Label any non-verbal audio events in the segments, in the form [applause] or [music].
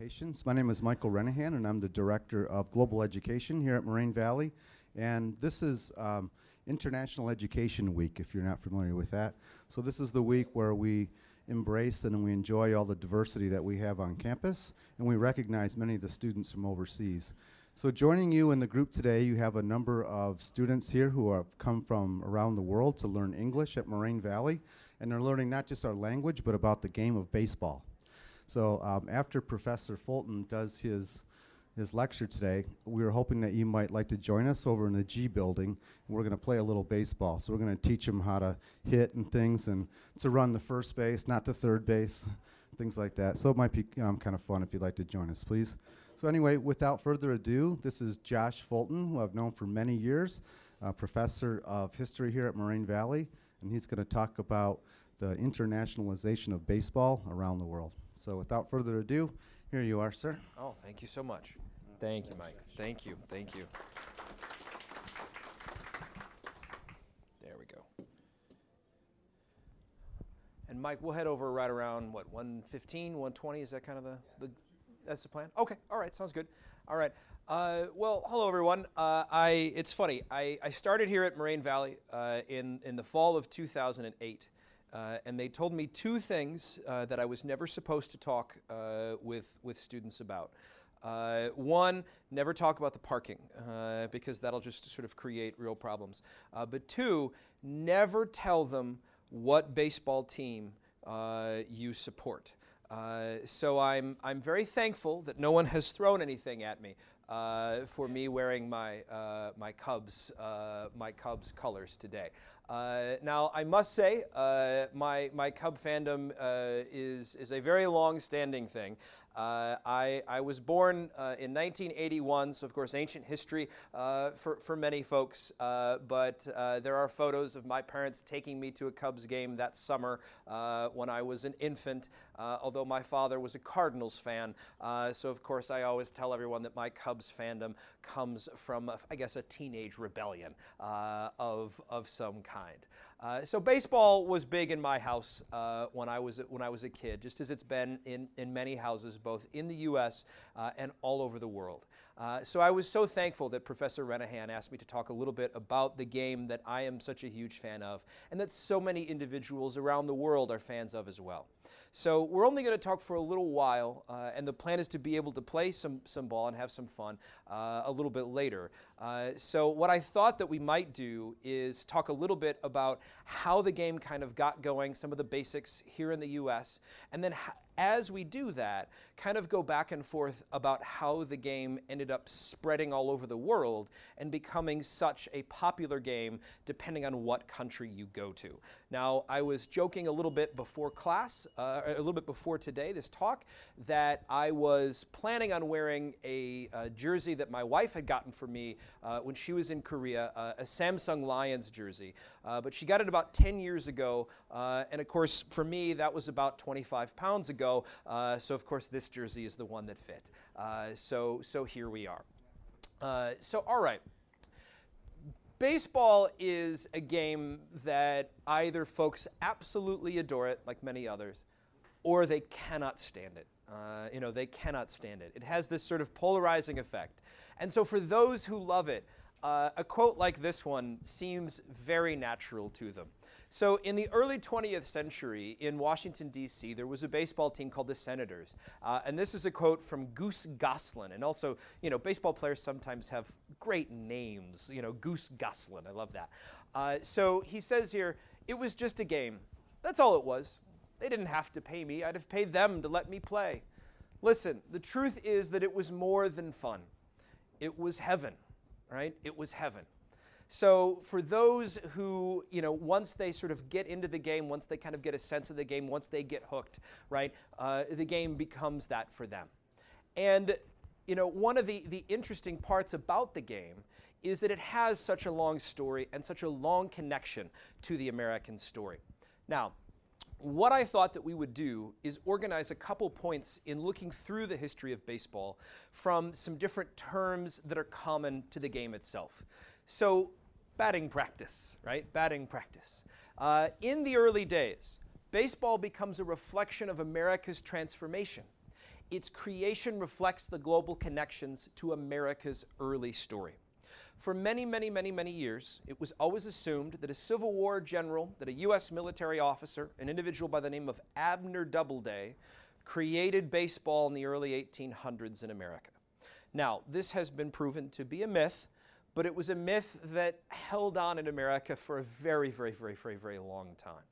patience. My name is Michael Renahan, and I'm the Director of Global Education here at Moraine Valley. And this is um, International Education Week, if you're not familiar with that. So this is the week where we embrace and we enjoy all the diversity that we have on campus, and we recognize many of the students from overseas. So joining you in the group today, you have a number of students here who have come from around the world to learn English at Moraine Valley, and they're learning not just our language, but about the game of baseball. So um, after Professor Fulton does his his lecture today, we were hoping that you might like to join us over in the G building. We're going to play a little baseball. So we're going to teach them how to hit and things and to run the first base, not the third base, [laughs] things like that. So it might be um, kind of fun if you'd like to join us, please. So anyway, without further ado, this is Josh Fulton, who I've known for many years, a professor of history here at Moraine Valley, and he's going to talk about the internationalization of baseball around the world. So without further ado, here you are, sir. Oh, thank you so much. Thank you, Mike. Thank you. Thank you. There we go. And Mike, we'll head over right around what 115, 120. Is that kind of the, the that's the plan? Okay. All right. Sounds good. All right. Uh, well, hello everyone. Uh, I it's funny. I, I started here at Moraine Valley uh, in in the fall of 2008. Uh, and they told me two things uh, that I was never supposed to talk uh, with, with students about. Uh, one, never talk about the parking uh, because that'll just sort of create real problems. Uh, but two, never tell them what baseball team you support. so I'm, I'm very thankful that no one has thrown anything at me uh, for me wearing my uh, my Cubs uh, my Cubs colors today. Uh, now I must say uh, my my Cub fandom is is a very long-standing thing. Uh, I, I, was born uh, in 1981, so of course ancient history uh, for, for many folks, but there are photos of my parents taking me to a Cubs game that summer when I was an infant, although my father was a Cardinals fan. so of course I always tell everyone that my Cubs fandom comes from, I guess, a teenage rebellion of, of some kind. Uh, so baseball was big in my house uh, when I was when I was a kid, just as it's been in, in many houses, both in the U.S. Uh, and all over the world. Uh, so I was so thankful that Professor Renahan asked me to talk a little bit about the game that I am such a huge fan of, and that so many individuals around the world are fans of as well. So we're only going to talk for a little while, uh, and the plan is to be able to play some, some ball and have some fun uh, a little bit later. Uh, so what I thought that we might do is talk a little bit about how the game kind of got going, some of the basics here in the U.S., and then as we do that, kind of go back and forth about how the game ended up spreading all over the world and becoming such a popular game depending on what country you go to. Now, I was joking a little bit before class, uh, a little bit before today, this talk, that I was planning on wearing a, a jersey that my wife had gotten for me uh, when she was in Korea, uh, a Samsung Lions jersey. Uh, but she got it about 10 years ago, uh, and of course, for me, that was about 25 pounds ago. Uh, so of course this jersey is the one that fit. Uh, so, so here we are. Uh, so all right. Baseball is a game that either folks absolutely adore it, like many others, or they cannot stand it. Uh, you know, they cannot stand it. It has this sort of polarizing effect. And so for those who love it, uh, a quote like this one seems very natural to them. So, in the early 20th century in Washington, D.C., there was a baseball team called the Senators. Uh, and this is a quote from Goose Goslin. And also, you know, baseball players sometimes have great names. You know, Goose Goslin. I love that. Uh, so, he says here, it was just a game. That's all it was. They didn't have to pay me, I'd have paid them to let me play. Listen, the truth is that it was more than fun, it was heaven, right? It was heaven. So for those who, you know, once they sort of get into the game, once they kind of get a sense of the game, once they get hooked, right, uh, the game becomes that for them. And, you know, one of the, the interesting parts about the game is that it has such a long story and such a long connection to the American story. Now, what I thought that we would do is organize a couple points in looking through the history of baseball from some different terms that are common to the game itself. So batting practice, right? Batting practice. Uh, in the early days, baseball becomes a reflection of America's transformation. its creation reflects the global connections to America's early story. For many, many, many, many years, it was always assumed that a Civil War general, that a U.S. military officer, an individual by the name of Abner Doubleday, created baseball in the early 1800s in America. Now, this has been proven to be a myth, but it was a myth that held on in America for a very, very, very, very, very long time.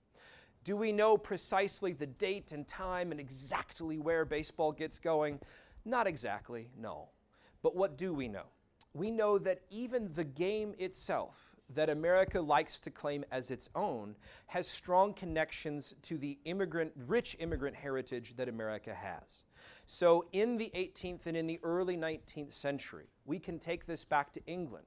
Do we know precisely the date and time and exactly where baseball gets going? Not exactly, no. But what do we know? We know that even the game itself, that America likes to claim as its own, has strong connections to the immigrant, rich immigrant heritage that America has. So, in the 18th and in the early 19th century, we can take this back to England,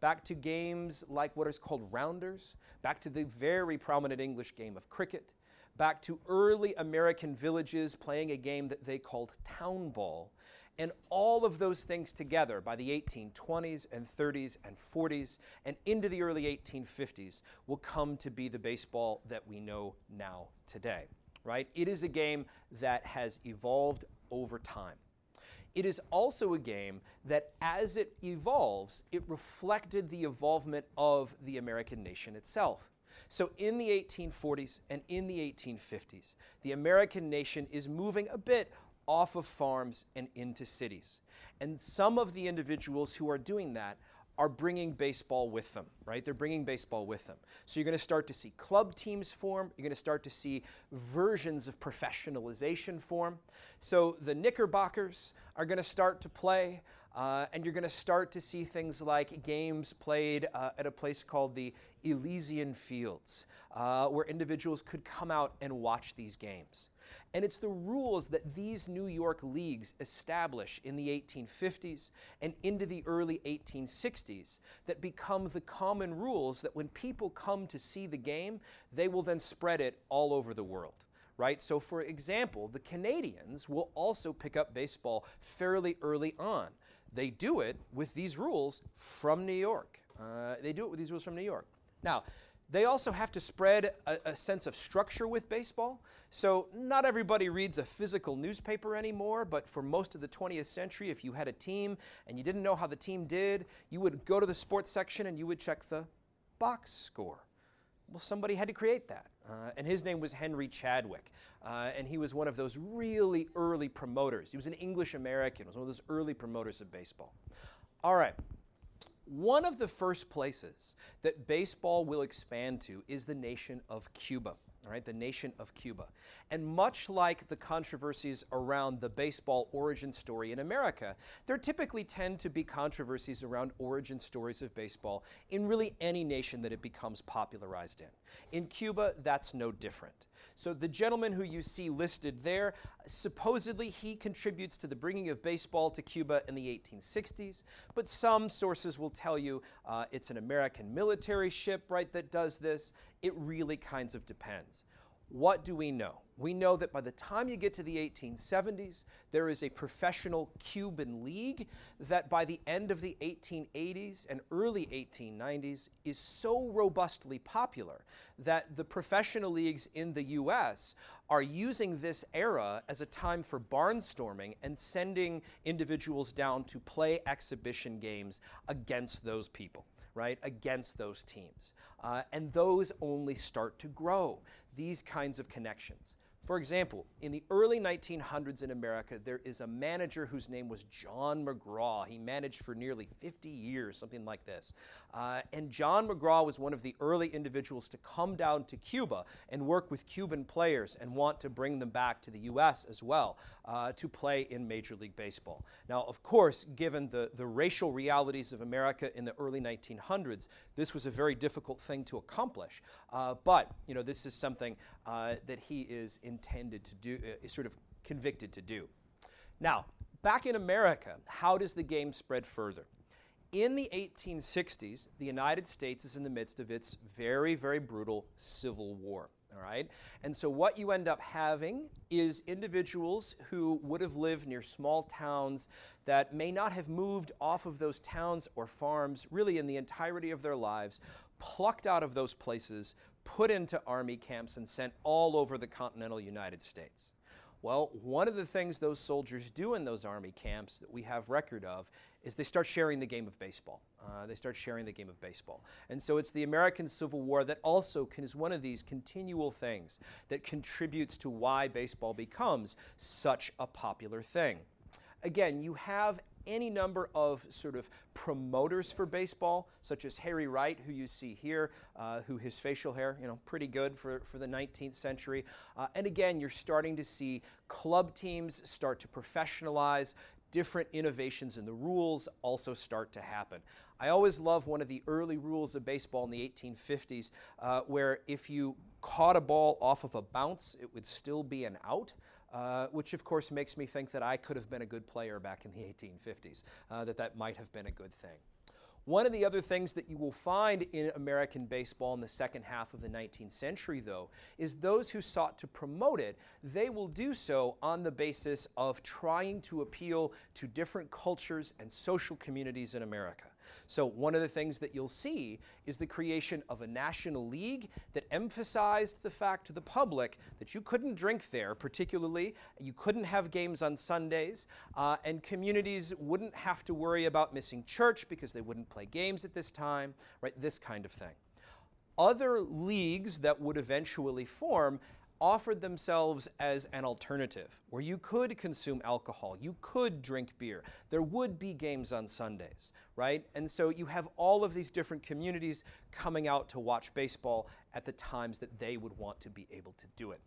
back to games like what is called rounders, back to the very prominent English game of cricket, back to early American villages playing a game that they called town ball, and all of those things together by the 1820s and 30s and 40s and into the early 1850s will come to be the baseball that we know now today, right? It is a game that has evolved over time. It is also a game that, as it evolves, it reflected the evolvement of the American nation itself. So, in the 1840s and in the 1850s, the American nation is moving a bit off of farms and into cities. And some of the individuals who are doing that are bringing baseball with them, right? They're bringing baseball with them. So you're going to start to see club teams form. You're going to start to see versions of professionalization form. So the Knickerbockers are going to start to play, uh, and you're going to start to see things like games played uh, at a place called the Elysian Fields, uh, where individuals could come out and watch these games. And it's the rules that these New York leagues establish in the 1850s and into the early 1860s that become the common rules that when people come to see the game, they will then spread it all over the world. Right? So, for example, the Canadians will also pick up baseball fairly early on. They do it with these rules from New York. Uh, they do it with these rules from New York. Now, they also have to spread a, a, sense of structure with baseball. So, not everybody reads a physical newspaper anymore, but for most of the 20th century, if you had a team and you didn't know how the team did, you would go to the sports section and you would check the box score. Well, somebody had to create that. Uh, and his name was Henry Chadwick. Uh, and he was one of those really early promoters. He was an English American, he was one of those early promoters of baseball. All right, one of the first places that baseball will expand to is the nation of Cuba. All right, the nation of Cuba. And much like the controversies around the baseball origin story in America, there typically tend to be controversies around origin stories of baseball in really any nation that it becomes popularized in. In Cuba, that's no different. So the gentleman who you see listed there, supposedly he contributes to the bringing of baseball to Cuba in the 1860s, but some sources will tell you uh, it's an American military ship, right, that does this. It really kinds of depends. What do we know? We know that by the time you get to the 1870s, there is a professional Cuban league that by the end of the 1880s and early 1890s is so robustly popular that the professional leagues in the US are using this era as a time for barnstorming and sending individuals down to play exhibition games against those people right, against those teams. Uh, and those only start to grow, these kinds of connections. For example, in the early 1900s in America, there is a manager whose name was John McGraw. He managed for nearly 50 years, something like this. Uh, and John McGraw was one of the early individuals to come down to Cuba and work with Cuban players and want to bring them back to the U.S. as well uh, to play in Major League Baseball. Now, of course, given the, the racial realities of America in the early 1900s, this was a very difficult thing to accomplish. Uh, but, you know, this is something uh, that he is intended to do, uh, sort of convicted to do. Now, back in America, how does the game spread further? In the 1860s, the United States is in the midst of its very, very brutal Civil War. All right? And so, what you end up having is individuals who would have lived near small towns that may not have moved off of those towns or farms really in the entirety of their lives, plucked out of those places, put into army camps, and sent all over the continental United States. Well, one of the things those soldiers do in those army camps that we have record of is they start sharing the game of baseball. Uh, they start sharing the game of baseball. And so it's the American Civil War that also can, is one of these continual things that contributes to why baseball becomes such a popular thing. Again, you have any number of sort of promoters for baseball, such as Harry Wright, who you see here, uh, who his facial hair, you know, pretty good for, for the 19th century. Uh, and again, you're starting to see club teams start to professionalize. Different innovations in the rules also start to happen. I always love one of the early rules of baseball in the 1850s, uh, where if you caught a ball off of a bounce, it would still be an out. Uh, which of course makes me think that I could have been a good player back in the 1850s, uh, that that might have been a good thing. One of the other things that you will find in American baseball in the second half of the 19th century, though, is those who sought to promote it, they will do so on the basis of trying to appeal to different cultures and social communities in America. So, one of the things that you'll see is the creation of a national league that emphasized the fact to the public that you couldn't drink there, particularly, you couldn't have games on Sundays, uh, and communities wouldn't have to worry about missing church because they wouldn't play games at this time, right? This kind of thing. Other leagues that would eventually form offered themselves as an alternative where you could consume alcohol, you could drink beer, there would be games on Sundays, right? And so you have all of these different communities coming out to watch baseball at the times that they would want to be able to do it.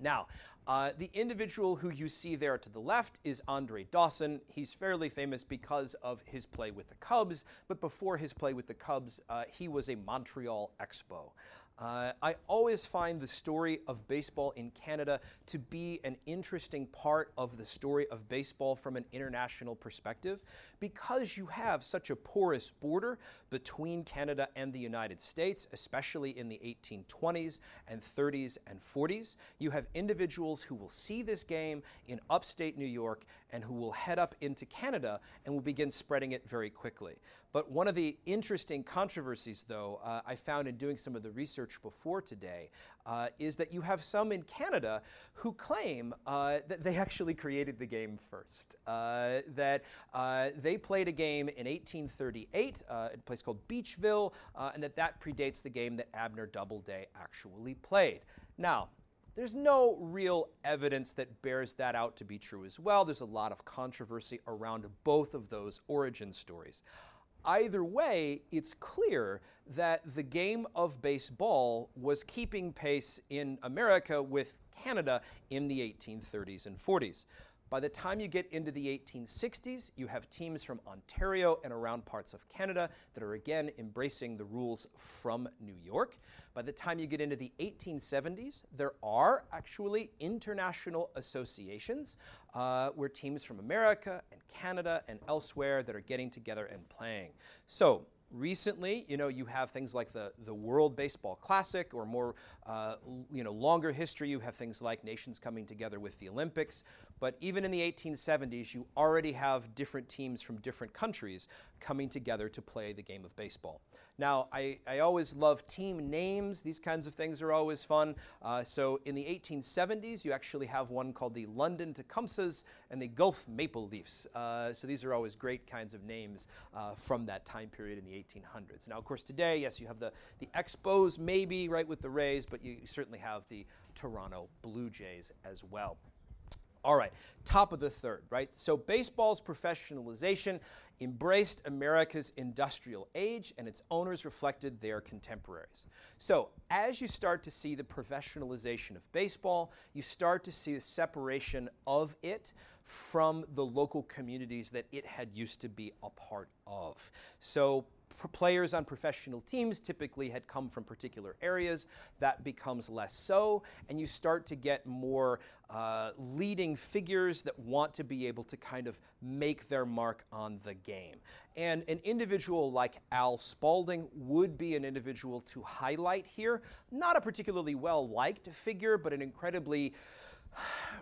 Now, uh, the individual who you see there to the left is Andre Dawson. He's fairly famous because of his play with the Cubs, but before his play with the Cubs, uh, he was a Montreal Expo. Uh, I always find the story of baseball in Canada to be an interesting part of the story of baseball from an international perspective because you have such a porous border between Canada and the United States, especially in the 1820s and 30s and 40s. You have individuals who will see this game in upstate New York and who will head up into Canada and will begin spreading it very quickly. But one of the interesting controversies, though, uh, I found in doing some of the research before today, uh, is that you have some in Canada who claim uh, that they actually created the game first. Uh, that uh, they played a game in 1838 uh, at a place called Beachville, and that that predates the game that Abner Doubleday actually played. Now, there's no real evidence that bears that out to be true as well. There's a lot of controversy around both of those origin stories. Either way, it's clear that the game of baseball was keeping pace in America with Canada in the 1830s and 40s. By the time you get into the 1860s, you have teams from Ontario and around parts of Canada that are again embracing the rules from New York. By the time you get into the 1870s, there are actually international associations uh, where teams from America and Canada and elsewhere that are getting together and playing. So recently, you know, you have things like the, the World Baseball Classic, or more, uh, you know, longer history, you have things like nations coming together with the Olympics. But even in the 1870s, you already have different teams from different countries coming together to play the game of baseball. Now, I, I always love team names. These kinds of things are always fun. Uh, so in the 1870s, you actually have one called the London Tecumsehs and the Guelph Maple Leafs. Uh, so these are always great kinds of names uh, from that time period in the 1800s. Now, of course, today, yes, you have the, the Expos, maybe, right, with the Rays, but you certainly have the Toronto Blue Jays as well. All right, top of the third, right? So baseball's professionalization embraced America's industrial age, and its owners reflected their contemporaries. So, as you start to see the professionalization of baseball, you start to see the separation of it from the local communities that it had used to be a part of. So, players on professional teams typically had come from particular areas. That becomes less so, and you start to get more uh, leading figures that want to be able to kind of make their mark on the game. And an individual like Al Spalding would be an individual to highlight here. Not a particularly well liked figure, but an incredibly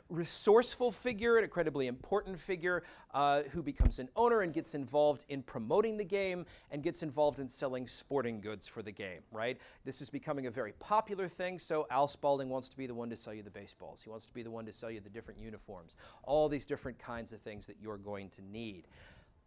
resourceful figure, an incredibly important figure uh, who becomes an owner and gets involved in promoting the game and gets involved in selling sporting goods for the game, right? This is becoming a very popular thing, so Al Spalding wants to be the one to sell you the baseballs. He wants to be the one to sell you the different uniforms, all these different kinds of things that you're going to need.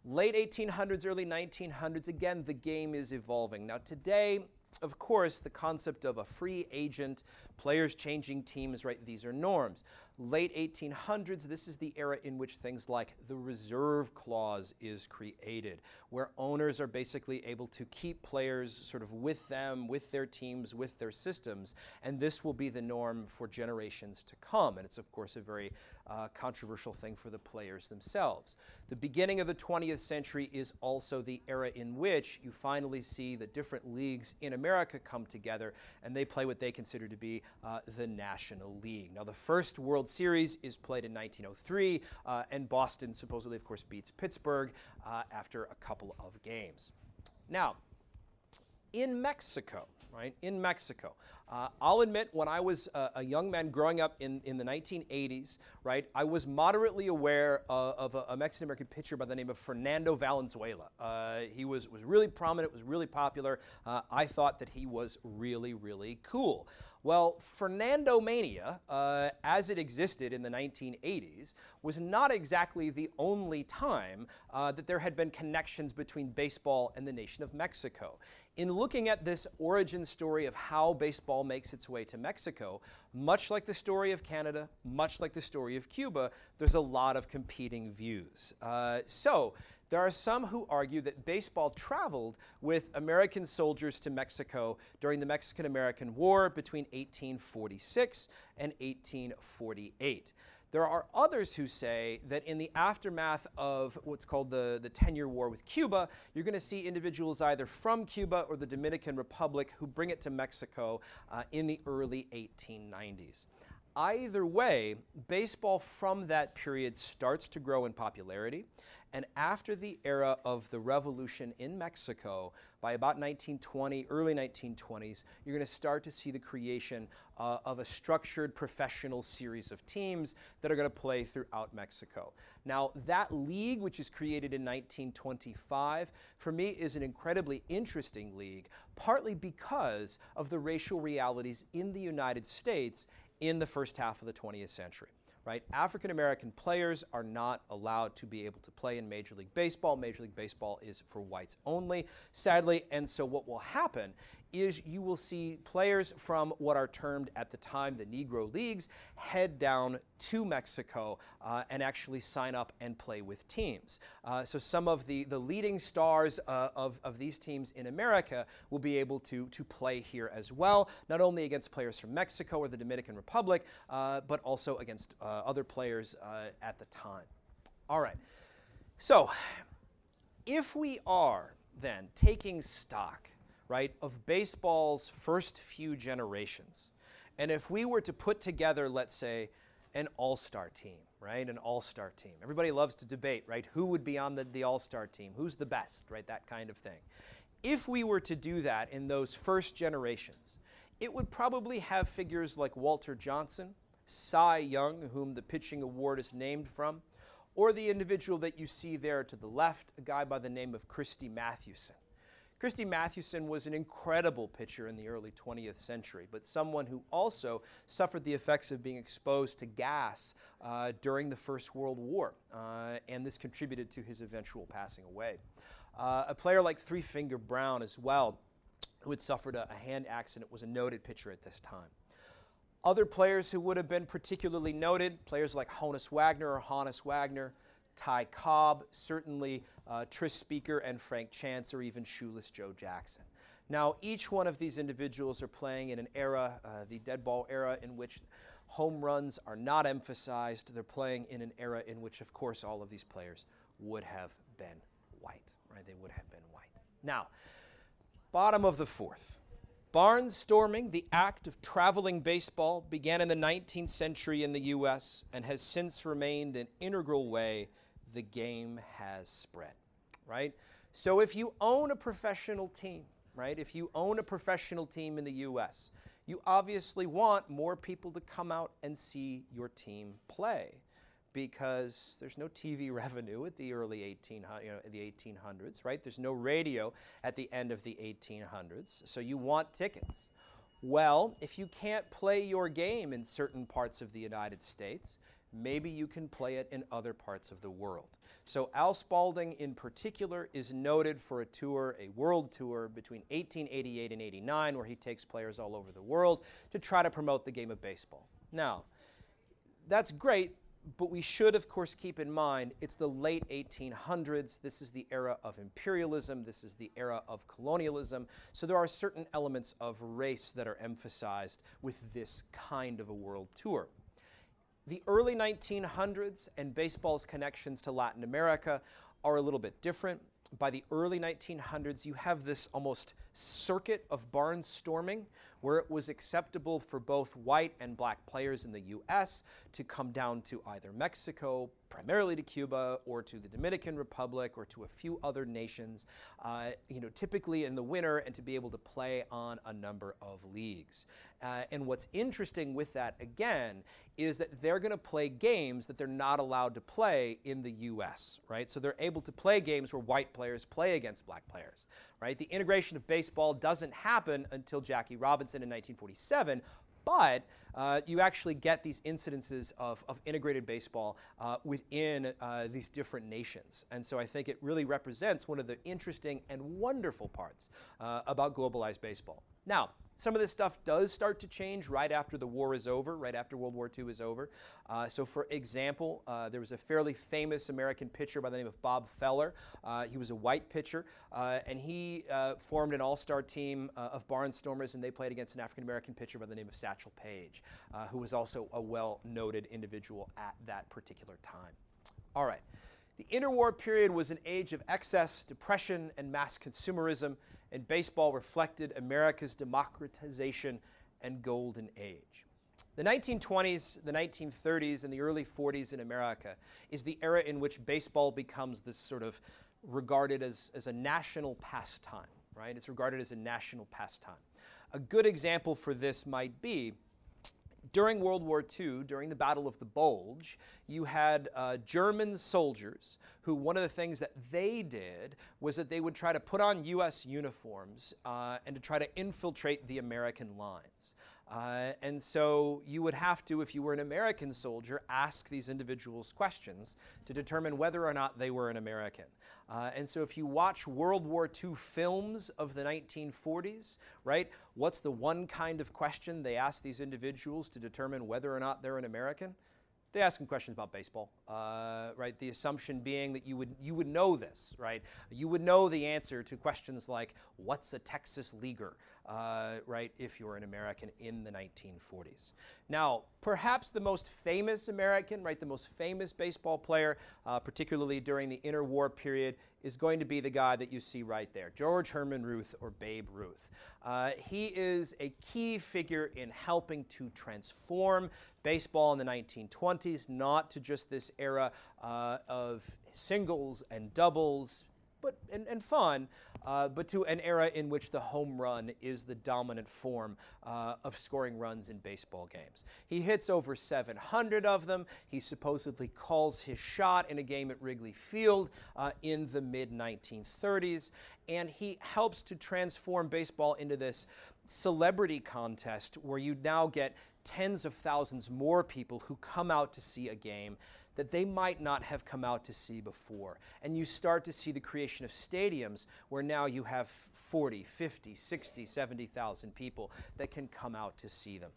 Late 1800s, early 1900s, again, the game is evolving. Now, today, of course, the concept of a free agent, players changing teams, right? These are norms. Late 1800s, this is the era in which things like the reserve clause is created, where owners are basically able to keep players sort of with them, with their teams, with their systems, and this will be the norm for generations to come. And it's, of course, a very uh, controversial thing for the players themselves. The beginning of the 20th century is also the era in which you finally see the different leagues in America come together and they play what they consider to be uh, the National League. Now, the first World Series is played in 1903, uh, and Boston supposedly, of course, beats Pittsburgh uh, after a couple of games. Now, in Mexico, right, in Mexico, uh, I'll admit, when I was a, a, young man growing up in, in the 1980s, right, I was moderately aware uh, of a, a Mexican American pitcher by the name of Fernando Valenzuela. Uh, he was, was really prominent, was really popular. Uh, I thought that he was really, really cool. Well, Fernando Mania, uh, as it existed in the 1980s, was not exactly the only time uh, that there had been connections between baseball and the nation of Mexico. In looking at this origin story of how baseball makes its way to Mexico, much like the story of Canada, much like the story of Cuba, there's a lot of competing views. Uh, so, there are some who argue that baseball traveled with American soldiers to Mexico during the Mexican American War between 1846 and 1848. There are others who say that in the aftermath of what's called the, the 10 year war with Cuba, you're going to see individuals either from Cuba or the Dominican Republic who bring it to Mexico uh, in the early 1890s. Either way, baseball from that period starts to grow in popularity. And after the era of the revolution in Mexico, by about 1920, early 1920s, you're going to start to see the creation uh, of a structured professional series of teams that are going to play throughout Mexico. Now, that league, which is created in 1925, for me is an incredibly interesting league, partly because of the racial realities in the United States in the first half of the 20th century. Right? African American players are not allowed to be able to play in Major League Baseball. Major League Baseball is for whites only, sadly. And so, what will happen is you will see players from what are termed at the time the Negro Leagues head down to Mexico uh, and actually sign up and play with teams. Uh, so some of the, the leading stars uh, of, of these teams in America will be able to, to play here as well, not only against players from Mexico or the Dominican Republic, uh, but also against uh, other players uh, at the time. All right. So if we are then taking stock right, of baseball's first few generations. And if we were to put together, let's say, an all star team, right? An all star team. Everybody loves to debate, right? Who would be on the, the all star team? Who's the best, right? That kind of thing. If we were to do that in those first generations, it would probably have figures like Walter Johnson, Cy Young, whom the pitching award is named from, or the individual that you see there to the left, a guy by the name of Christy Mathewson. Christy Mathewson was an incredible pitcher in the early 20th century, but someone who also suffered the effects of being exposed to gas uh, during the First World War, uh, and this contributed to his eventual passing away. Uh, a player like Three Finger Brown as well, who had suffered a, a hand accident, was a noted pitcher at this time. Other players who would have been particularly noted, players like Honus Wagner or Honus Wagner, Ty Cobb, certainly uh, Tris Speaker and Frank Chance, or even Shoeless Joe Jackson. Now, each one of these individuals are playing in an era, uh, the dead ball era, in which home runs are not emphasized. They're playing in an era in which, of course, all of these players would have been white, right? They would have been white. Now, bottom of the fourth. Barnstorming, the act of traveling baseball, began in the 19th century in the U.S. and has since remained an integral way the game has spread, right? So if you own a professional team, right, if you own a professional team in the U.S., you obviously want more people to come out and see your team play because there's no TV [laughs] revenue at the early 18, you know, the 1800s, right? There's no radio at the end of the 1800s, so you want tickets. Well, if you can't play your game in certain parts of the United States, maybe you can play it in other parts of the world. So Al Spalding in particular is noted for a tour, a world tour between 1888 and 89 where he takes players all over the world to try to promote the game of baseball. Now, that's great, but we should, of course, keep in mind it's the late 1800s. This is the era of imperialism. This is the era of colonialism. So there are certain elements of race that are emphasized with this kind of a world tour. The early 1900s and baseball's connections to Latin America are a little bit different. By the early 1900s, you have this almost circuit of barnstorming where it was acceptable for both white and black players in the US to come down to either Mexico, primarily to Cuba, or to the Dominican Republic, or to a few other nations, uh, you know, typically in the winter, and to be able to play on a number of leagues. Uh, and what's interesting with that, again, is that they're going to play games that they're not allowed to play in the US, right? So they're able to play games where white players play against black players right? The integration of baseball doesn't happen until Jackie Robinson in 1947, but uh, you actually get these incidences of, of integrated baseball uh, within uh, these different nations. And so I think it really represents one of the interesting and wonderful parts uh, about globalized baseball. Now, some of this stuff does start to change right after the war is over, right after World War II is over. Uh, so, for example, uh, there was a fairly famous American pitcher by the name of Bob Feller. Uh, he was a white pitcher, uh, and he uh, formed an all star team uh, of Barnstormers, and they played against an African American pitcher by the name of Satchel Paige, who was also a well noted individual at that particular time. All right. The interwar period was an age of excess, depression, and mass consumerism and baseball reflected America's democratization and golden age. The 1920s, the 1930s, and the early 40s in America is the era in which baseball becomes this sort of regarded as, as a national pastime, right? It's regarded as a national pastime. A good example for this might be during World War II, during the Battle of the Bulge, you had uh, German soldiers who, one of the things that they did was that they would try to put on U.S. uniforms uh, and to try to infiltrate the American lines. Uh, and so you would have to, if you were an American soldier, ask these individuals questions to determine whether or not they were an American. Uh, and so if you watch World War II films of the 1940s, right, what's the one kind of question they ask these individuals to determine whether or not they're an American? They ask them questions about baseball, uh, right? The assumption being that you would you would know this, right? You would know the answer to questions like, "What's a Texas leaguer?" uh, right, if you're an American in the 1940s. Now, perhaps the most famous American, right, the most famous baseball player, uh, particularly during the interwar period, is going to be the guy that you see right there, George Herman Ruth or Babe Ruth. Uh, he is a key figure in helping to transform baseball in the 1920s, not to just this era uh, of singles and doubles, but and, and fun, uh, but to an era in which the home run is the dominant form uh, of scoring runs in baseball games. He hits over 700 of them. He supposedly calls his shot in a game at Wrigley Field uh, in the mid 1930s, and he helps to transform baseball into this celebrity contest where you now get tens of thousands more people who come out to see a game that they might not have come out to see before. And you start to see the creation of stadiums where now you have 40, 50, 60, 70,000 people that can come out to see them.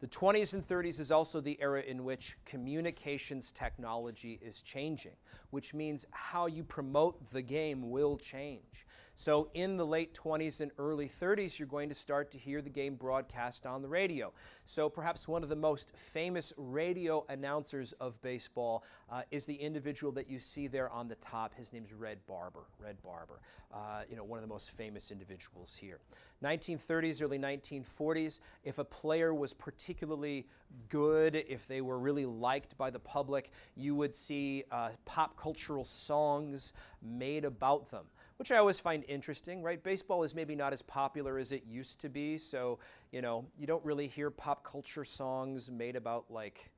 The 20s and 30s is also the era in which communications technology is changing, which means how you promote the game will change. So, in the late 20s and early 30s, you're going to start to hear the game broadcast on the radio. So, perhaps one of the most famous radio announcers of baseball uh, is the individual that you see there on the top. His name's Red Barber. Red Barber, uh, you know, one of the most famous individuals here. 1930s, early 1940s, if a player was particularly good, if they were really liked by the public, you would see uh, pop cultural songs made about them which I always find interesting, right? Baseball is maybe not as popular as it used to be, so, you know, you don't really hear pop culture songs made about like,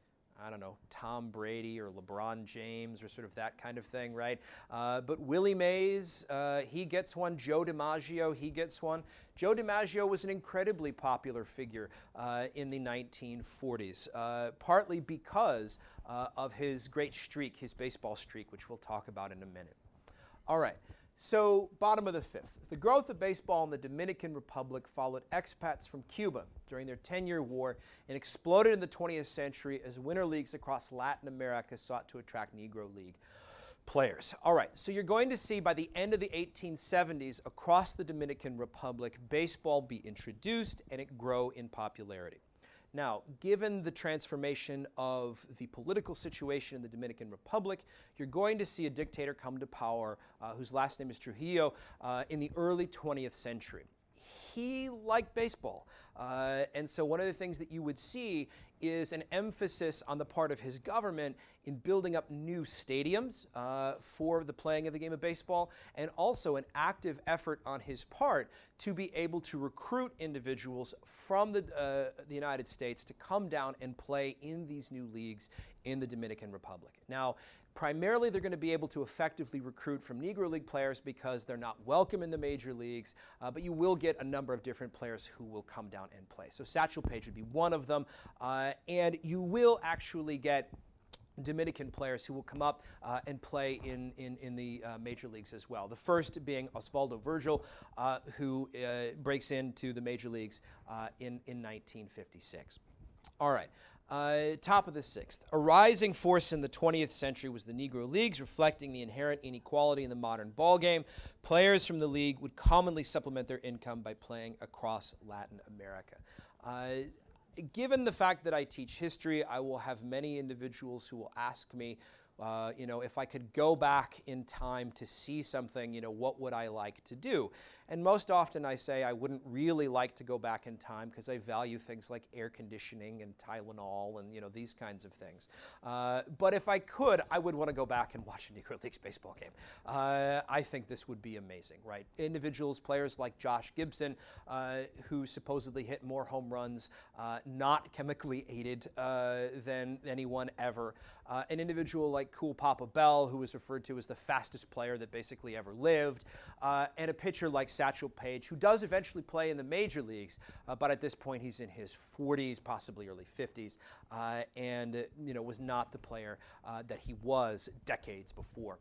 I don't know, Tom Brady or LeBron James or sort of that kind of thing, right? Uh, but Willie Mays, uh, he gets one. Joe DiMaggio, he gets one. Joe DiMaggio was an incredibly popular figure uh, in the 1940s, uh, partly because uh, of his great streak, his baseball streak, which we'll talk about in a minute. All right. So, bottom of the fifth. The growth of baseball in the Dominican Republic followed expats from Cuba during their 10 year war and exploded in the 20th century as winter leagues across Latin America sought to attract Negro League players. All right, so you're going to see by the end of the 1870s across the Dominican Republic, baseball be introduced and it grow in popularity. Now, given the transformation of the political situation in the Dominican Republic, you're going to see a dictator come to power uh, whose last name is Trujillo uh, in the early 20th century. He liked baseball. Uh, and so, one of the things that you would see is an emphasis on the part of his government in building up new stadiums uh, for the playing of the game of baseball, and also an active effort on his part to be able to recruit individuals from the, uh, the United States to come down and play in these new leagues in the Dominican Republic. Now, Primarily, they're going to be able to effectively recruit from Negro League players because they're not welcome in the major leagues, uh, but you will get a number of different players who will come down and play. So Satchel Paige would be one of them, uh, and you will actually get Dominican players who will come up uh, and play in, in, in the uh, major leagues as well. The first being Osvaldo Virgil, uh, who uh, breaks into the major leagues uh, in, in 1956. All right. Uh, top of the sixth. A rising force in the 20th century was the Negro Leagues, reflecting the inherent inequality in the modern ballgame. Players from the league would commonly supplement their income by playing across Latin America. Uh, given the fact that I teach history, I will have many individuals who will ask me, uh, you know, if I could go back in time to see something, you know, what would I like to do? And most often I say I wouldn't really like to go back in time because I value things like air conditioning and Tylenol and you know these kinds of things. Uh, but if I could, I would want to go back and watch a Negro Leagues baseball game. Uh, I think this would be amazing, right? Individuals, players like Josh Gibson, uh, who supposedly hit more home runs, uh, not chemically aided uh, than anyone ever. Uh, an individual like Cool Papa Bell, who was referred to as the fastest player that basically ever lived, and a pitcher like Satchel Paige, who does eventually play in the major leagues, uh, but at this point he's in his 40s, possibly early 50s, uh, and you know was not the player uh, that he was decades before.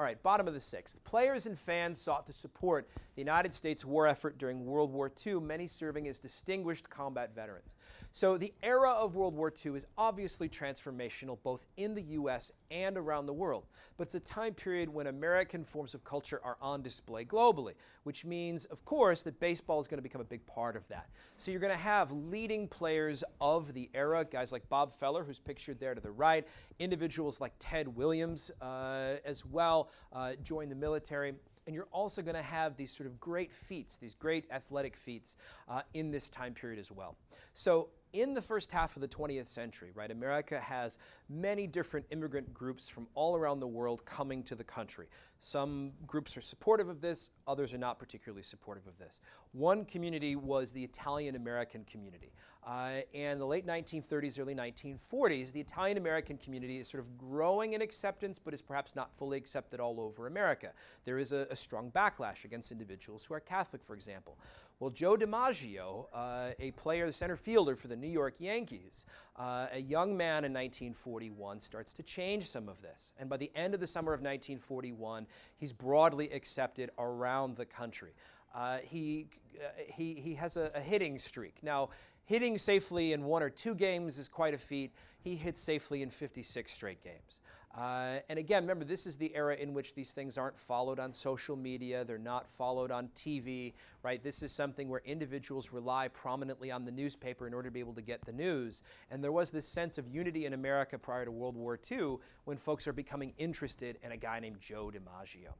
All right, bottom of the sixth. Players and fans sought to support the United States war effort during World War II, many serving as distinguished combat veterans. So the era of World War II is obviously transformational both in the US and around the world. But it's a time period when American forms of culture are on display globally, which means, of course, that baseball is going to become a big part of that. So you're going to have leading players of the era, guys like Bob Feller, who's pictured there to the right, individuals like Ted Williams uh, as well uh, join the military and you're also going to have these sort of great feats, these great athletic feats uh, in this time period as well. So in the first half of the 20th century, right, America has many different immigrant groups from all around the world coming to the country. Some groups are supportive of this, others are not particularly supportive of this. One community was the Italian American community. Uh, and the late 1930s, early 1940s, the Italian American community is sort of growing in acceptance, but is perhaps not fully accepted all over America. There is a, a strong backlash against individuals who are Catholic, for example. Well, Joe DiMaggio, uh, a player, the center fielder for the New York Yankees, uh, a young man in 1941, starts to change some of this. And by the end of the summer of 1941, he's broadly accepted around the country. Uh, he, uh, he, he has a, a hitting streak. Now, hitting safely in one or two games is quite a feat. He hits safely in 56 straight games. Uh, and again, remember, this is the era in which these things aren't followed on social media, they're not followed on TV, right? This is something where individuals rely prominently on the newspaper in order to be able to get the news. And there was this sense of unity in America prior to World War II when folks are becoming interested in a guy named Joe DiMaggio.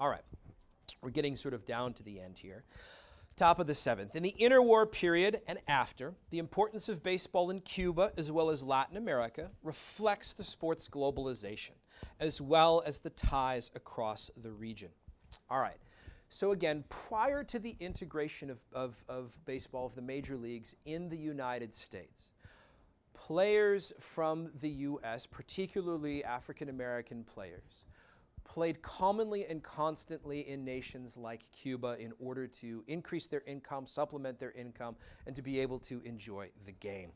All right, we're getting sort of down to the end here top of the seventh. In the interwar period and after, the importance of baseball in Cuba as well as Latin America reflects the sport's globalization, as well as the ties across the region. All right. So, again, prior to the integration of, of, of baseball, of the major leagues in the United States, players from the U.S., particularly African American players, played commonly and constantly in nations like Cuba in order to increase their income, supplement their income, and to be able to enjoy the game.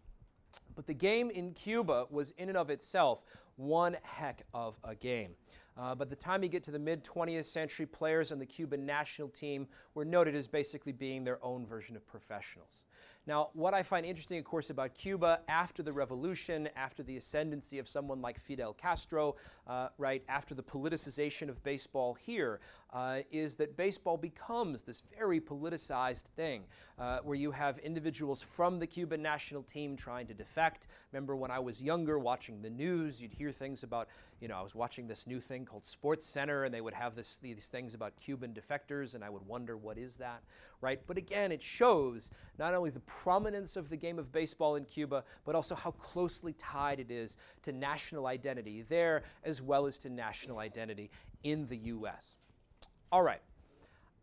But the game in Cuba was, in and of itself, one heck of a game. Uh, by the time you get to the mid 20th century, players on the Cuban national team were noted as basically being their own version of professionals. Now, what I find interesting, of course, about Cuba after the revolution, after the ascendancy of someone like Fidel Castro, uh, right, after the politicization of baseball here, uh, is that baseball becomes this very politicized thing uh, where you have individuals from the Cuban national team trying to defect. Remember when I was younger watching the news, you'd hear things about, you know, I was watching this new thing called Sports Center and they would have this, these things about Cuban defectors and I would wonder what is that, right? But again, it shows not only the prominence of the game of baseball in Cuba, but also how closely tied it is to national identity there as well as to national identity in the U.S. All right.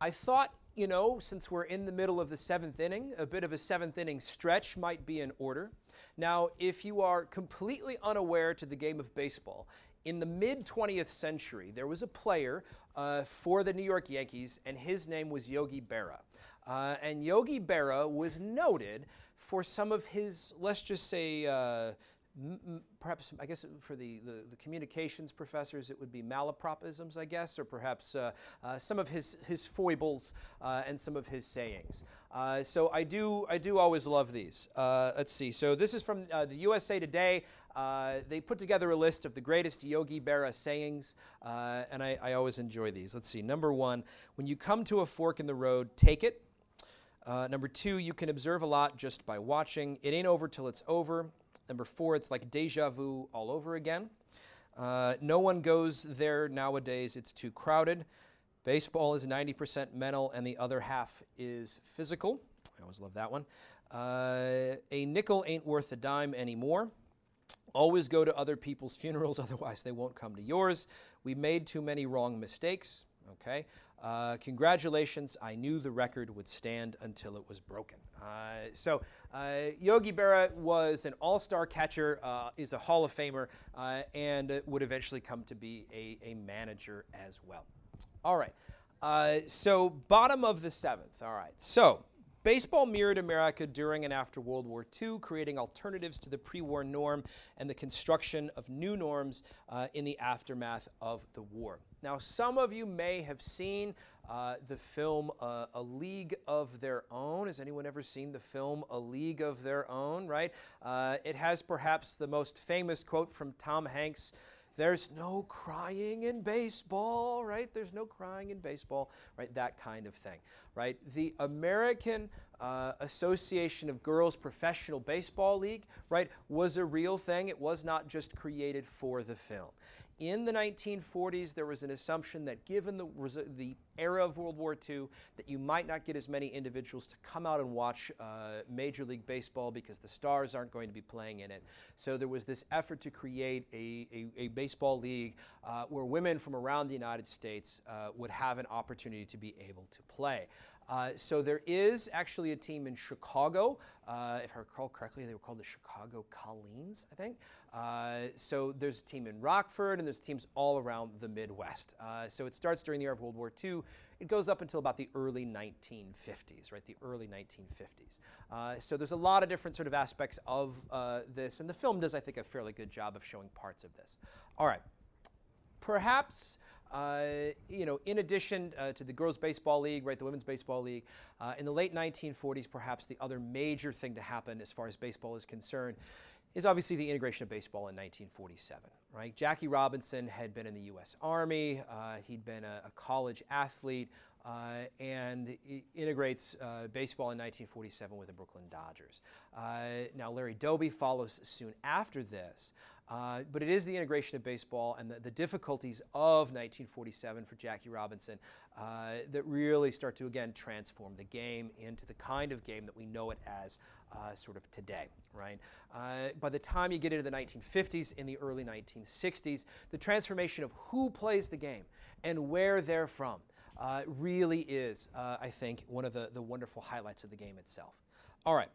I thought, you know, since we're in the middle of the seventh inning, a bit of a seventh inning stretch might be in order. Now, if you are completely unaware to the game of baseball, in the mid 20th century, there was a player uh, for the New York Yankees, and his name was Yogi Berra. Uh, and Yogi Berra was noted for some of his, let's just say, uh, perhaps, I guess for the, the, the, communications professors, it would be malapropisms, I guess, or perhaps uh, uh, some of his, his foibles uh, and some of his sayings. Uh, so I do, I do always love these. Uh, let's see. So this is from uh, the USA Today. they put together a list of the greatest Yogi Berra sayings, and I, I always enjoy these. Let's see. Number one, when you come to a fork in the road, take it. Number two, you can observe a lot just by watching. It ain't over till it's over. Number four, it's like deja vu all over again. Uh, no one goes there nowadays, it's too crowded. Baseball is 90% mental, and the other half is physical. I always love that one. Uh, a nickel ain't worth a dime anymore. Always go to other people's funerals, [laughs] otherwise, they won't come to yours. We made too many wrong mistakes. Okay. Uh, congratulations, I knew the record would stand until it was broken. Uh, so, uh, Yogi Berra was an all star catcher, uh, is a Hall of Famer, uh, and would eventually come to be a, a manager as well. All right. Uh, so, bottom of the seventh. All right. So, Baseball mirrored America during and after World War II, creating alternatives to the pre war norm and the construction of new norms uh, in the aftermath of the war. Now, some of you may have seen uh, the film uh, A League of Their Own. Has anyone ever seen the film A League of Their Own, right? Uh, it has perhaps the most famous quote from Tom Hanks. There's no crying in baseball, right? There's no crying in baseball, right? That kind of thing, right? The American uh, Association of Girls Professional Baseball League, right, was a real thing. It was not just created for the film in the 1940s, there was an assumption that given the, the era of World War II, that you might not get as many individuals to come out and watch uh, Major League Baseball because the stars aren't going to be playing in it. So there was this effort to create a, a, a baseball league uh, where women from around the United States uh, would have an opportunity to be able to play. Uh, so there is actually a team in Chicago. Uh, if I recall correctly, they were called the Chicago Colleens, I think. Uh, so there's a team in Rockford, and there's teams all around the Midwest. Uh, so it starts during the era of World War II. It goes up until about the early 1950s, right? The early 1950s. Uh, so there's a lot of different sort of aspects of this, and the film does, I think, a fairly good job of showing parts of this. All right. Perhaps uh, you know, in addition uh, to the girls' baseball league, right, the women's baseball league, uh, in the late 1940s, perhaps the other major thing to happen as far as baseball is concerned is obviously the integration of baseball in 1947. Right, Jackie Robinson had been in the U.S. Army. Uh, he'd been a, a college athlete. Uh, and integrates uh, baseball in 1947 with the Brooklyn Dodgers. Uh, now, Larry Doby follows soon after this, uh, but it is the integration of baseball and the, the difficulties of 1947 for Jackie Robinson uh, that really start to again transform the game into the kind of game that we know it as uh, sort of today, right? Uh, by the time you get into the 1950s, in the early 1960s, the transformation of who plays the game and where they're from uh, really is, uh, I think, one of the, the wonderful highlights of the game itself. All right.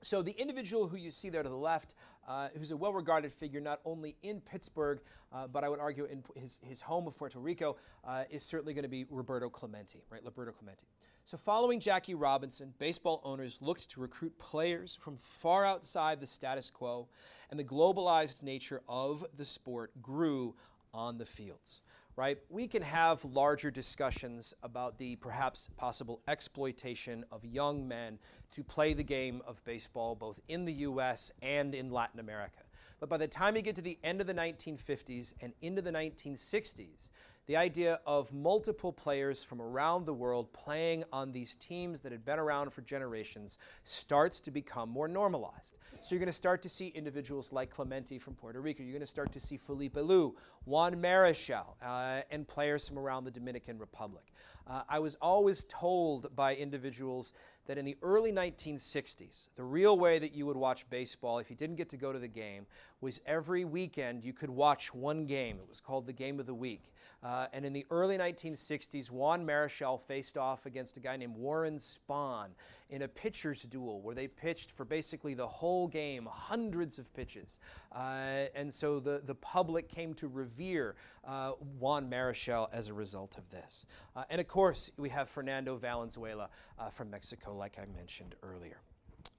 So the individual who you see there to the left, uh, who's a well-regarded figure not only in Pittsburgh, uh, but I would argue in his, his home of Puerto Rico, uh, is certainly going to be Roberto Clemente, right? Roberto Clemente. So following Jackie Robinson, baseball owners looked to recruit players from far outside the status quo, and the globalized nature of the sport grew on the fields right? We can have larger discussions about the perhaps possible exploitation of young men to play the game of baseball both in the US and in Latin America. But by the time you get to the end of the 1950s and into the 1960s, the idea of multiple players from around the world playing on these teams that had been around for generations starts to become more normalized. So you're going to start to see individuals like Clemente from Puerto Rico. You're going to start to see Felipe Alou, Juan Marichal, uh, and players from around the Dominican Republic. Uh, I was always told by individuals that in the early 1960s, the real way that you would watch baseball, if you didn't get to go to the game, was every weekend you could watch one game. It was called the Game of the Week. Uh, and in the early 1960s, Juan Marichal faced off against a guy named Warren Spahn in a pitcher's duel where they pitched for basically the whole game, hundreds of pitches. Uh, and so the, the public came to revere uh, Juan Marichal as a result of this. Uh, and of course, we have Fernando Valenzuela uh, from Mexico, like I mentioned earlier.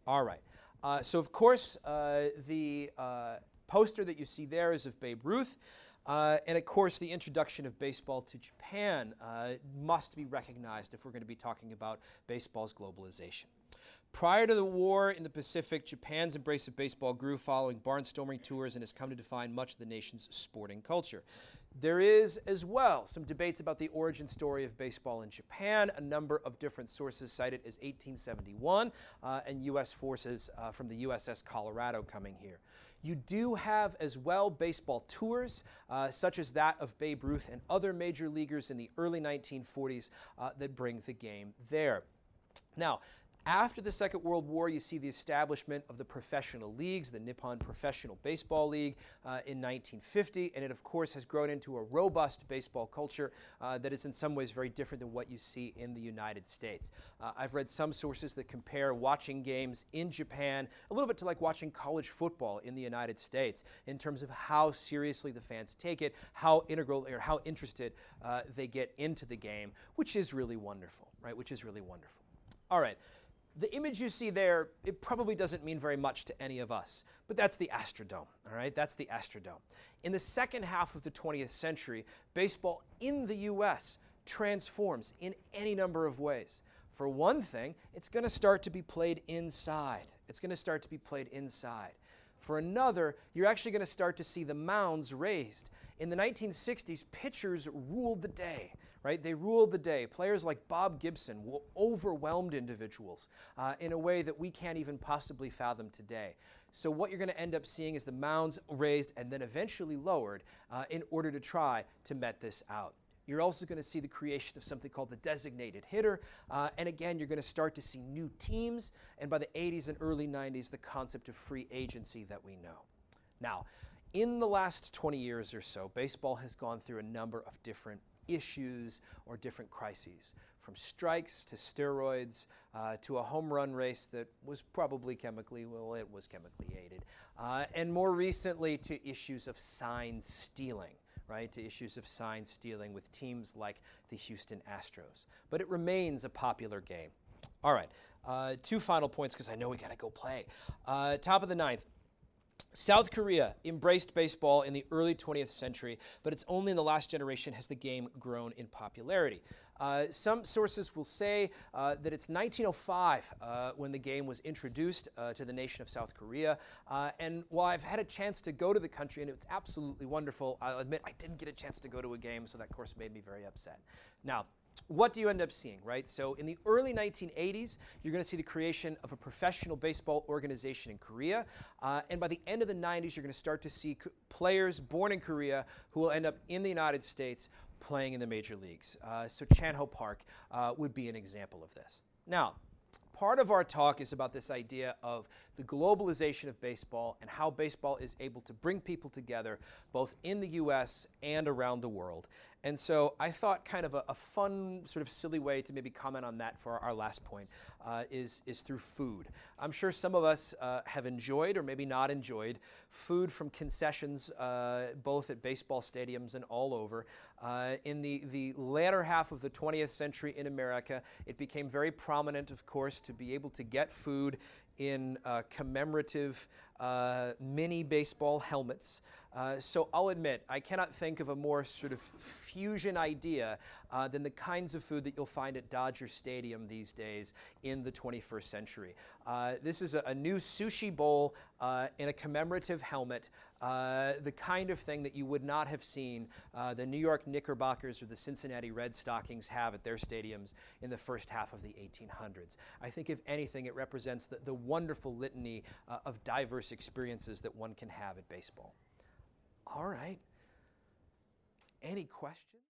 All right. Uh, so, of course, the poster that you see there is of Babe Ruth. Uh, and of course, the introduction of baseball to Japan uh, must be recognized if we're going to be talking about baseball's globalization. Prior to the war in the Pacific, Japan's embrace of baseball grew following barnstorming tours and has come to define much of the nation's sporting culture. There is as well some debates about the origin story of baseball in Japan. A number of different sources cited as 1871 uh, and U.S. forces uh, from the USS Colorado coming here. You do have as well baseball tours, uh, such as that of Babe Ruth and other major leaguers in the early 1940s uh, that bring the game there. Now, after the Second World War, you see the establishment of the professional leagues, the Nippon Professional Baseball League uh, in 1950, and it, of course, has grown into a robust baseball culture uh, that is in some ways very different than what you see in the United States. Uh, I've read some sources that compare watching games in Japan a little bit to like watching college football in the United States in terms of how seriously the fans take it, how integral or how interested uh, they get into the game, which is really wonderful, right? Which is really wonderful. All right. The image you see there, it probably doesn't mean very much to any of us, but that's the Astrodome, all right? That's the Astrodome. In the second half of the 20th century, baseball in the US transforms in any number of ways. For one thing, it's going to start to be played inside. It's going to start to be played inside. For another, you're actually going to start to see the mounds raised. In the 1960s, pitchers ruled the day right? They ruled the day. Players like Bob Gibson overwhelmed individuals uh, in a way that we can't even possibly fathom today. So, what you're going to end up seeing is the mounds raised and then eventually lowered uh, in order to try to met this out. You're also going to see the creation of something called the designated hitter. Uh, and again, you're going to start to see new teams. And by the 80s and early 90s, the concept of free agency that we know. Now, in the last 20 years or so, baseball has gone through a number of different issues or different crises, from strikes to steroids uh, to a home run race that was probably chemically, well, it was chemically aided, uh, and more recently to issues of sign stealing. Right, to issues of sign stealing with teams like the Houston Astros. But it remains a popular game. All right, uh, two final points because I know we got to go play. Uh, top of the ninth, South Korea embraced baseball in the early 20th century, but it's only in the last generation has the game grown in popularity. Uh, some sources will say uh, that it's 1905 uh, when the game was introduced uh, to the nation of South Korea. Uh, and while I've had a chance to go to the country and it's absolutely wonderful, I'll admit I didn't get a chance to go to a game, so that course made me very upset. Now, what do you end up seeing, right? So in the early 1980s, you're going to see the creation of a professional baseball organization in Korea. Uh, and by the end of the 90s, you're going to start to see players born in Korea who will end up in the United States playing in the major leagues. Uh, so Chan Ho Park uh, would be an example of this. Now, part of our talk is about this idea of the globalization of baseball and how baseball is able to bring people together both in the US and around the world. And so I thought kind of a, a fun, sort of silly way to maybe comment on that for our last point uh, is, is through food. I'm sure some of us uh, have enjoyed or maybe not enjoyed food from concessions uh, both at baseball stadiums and all over. Uh, in the, the latter half of the 20th century in America, it became very prominent, of course, to be able to get food in uh, commemorative uh, mini baseball helmets. Uh, so I'll admit, I cannot think of a more sort of fusion idea uh, than the kinds of food that you'll find at Dodger Stadium these days in the 21st century. Uh, this is a, a, new sushi bowl uh, in a commemorative helmet, uh, the kind of thing that you would not have seen the New York Knickerbockers or the Cincinnati Red Stockings have at their stadiums in the first half of the 1800s. I think, if anything, it represents the, the wonderful litany of diverse experiences that one can have at baseball. All right. Any questions?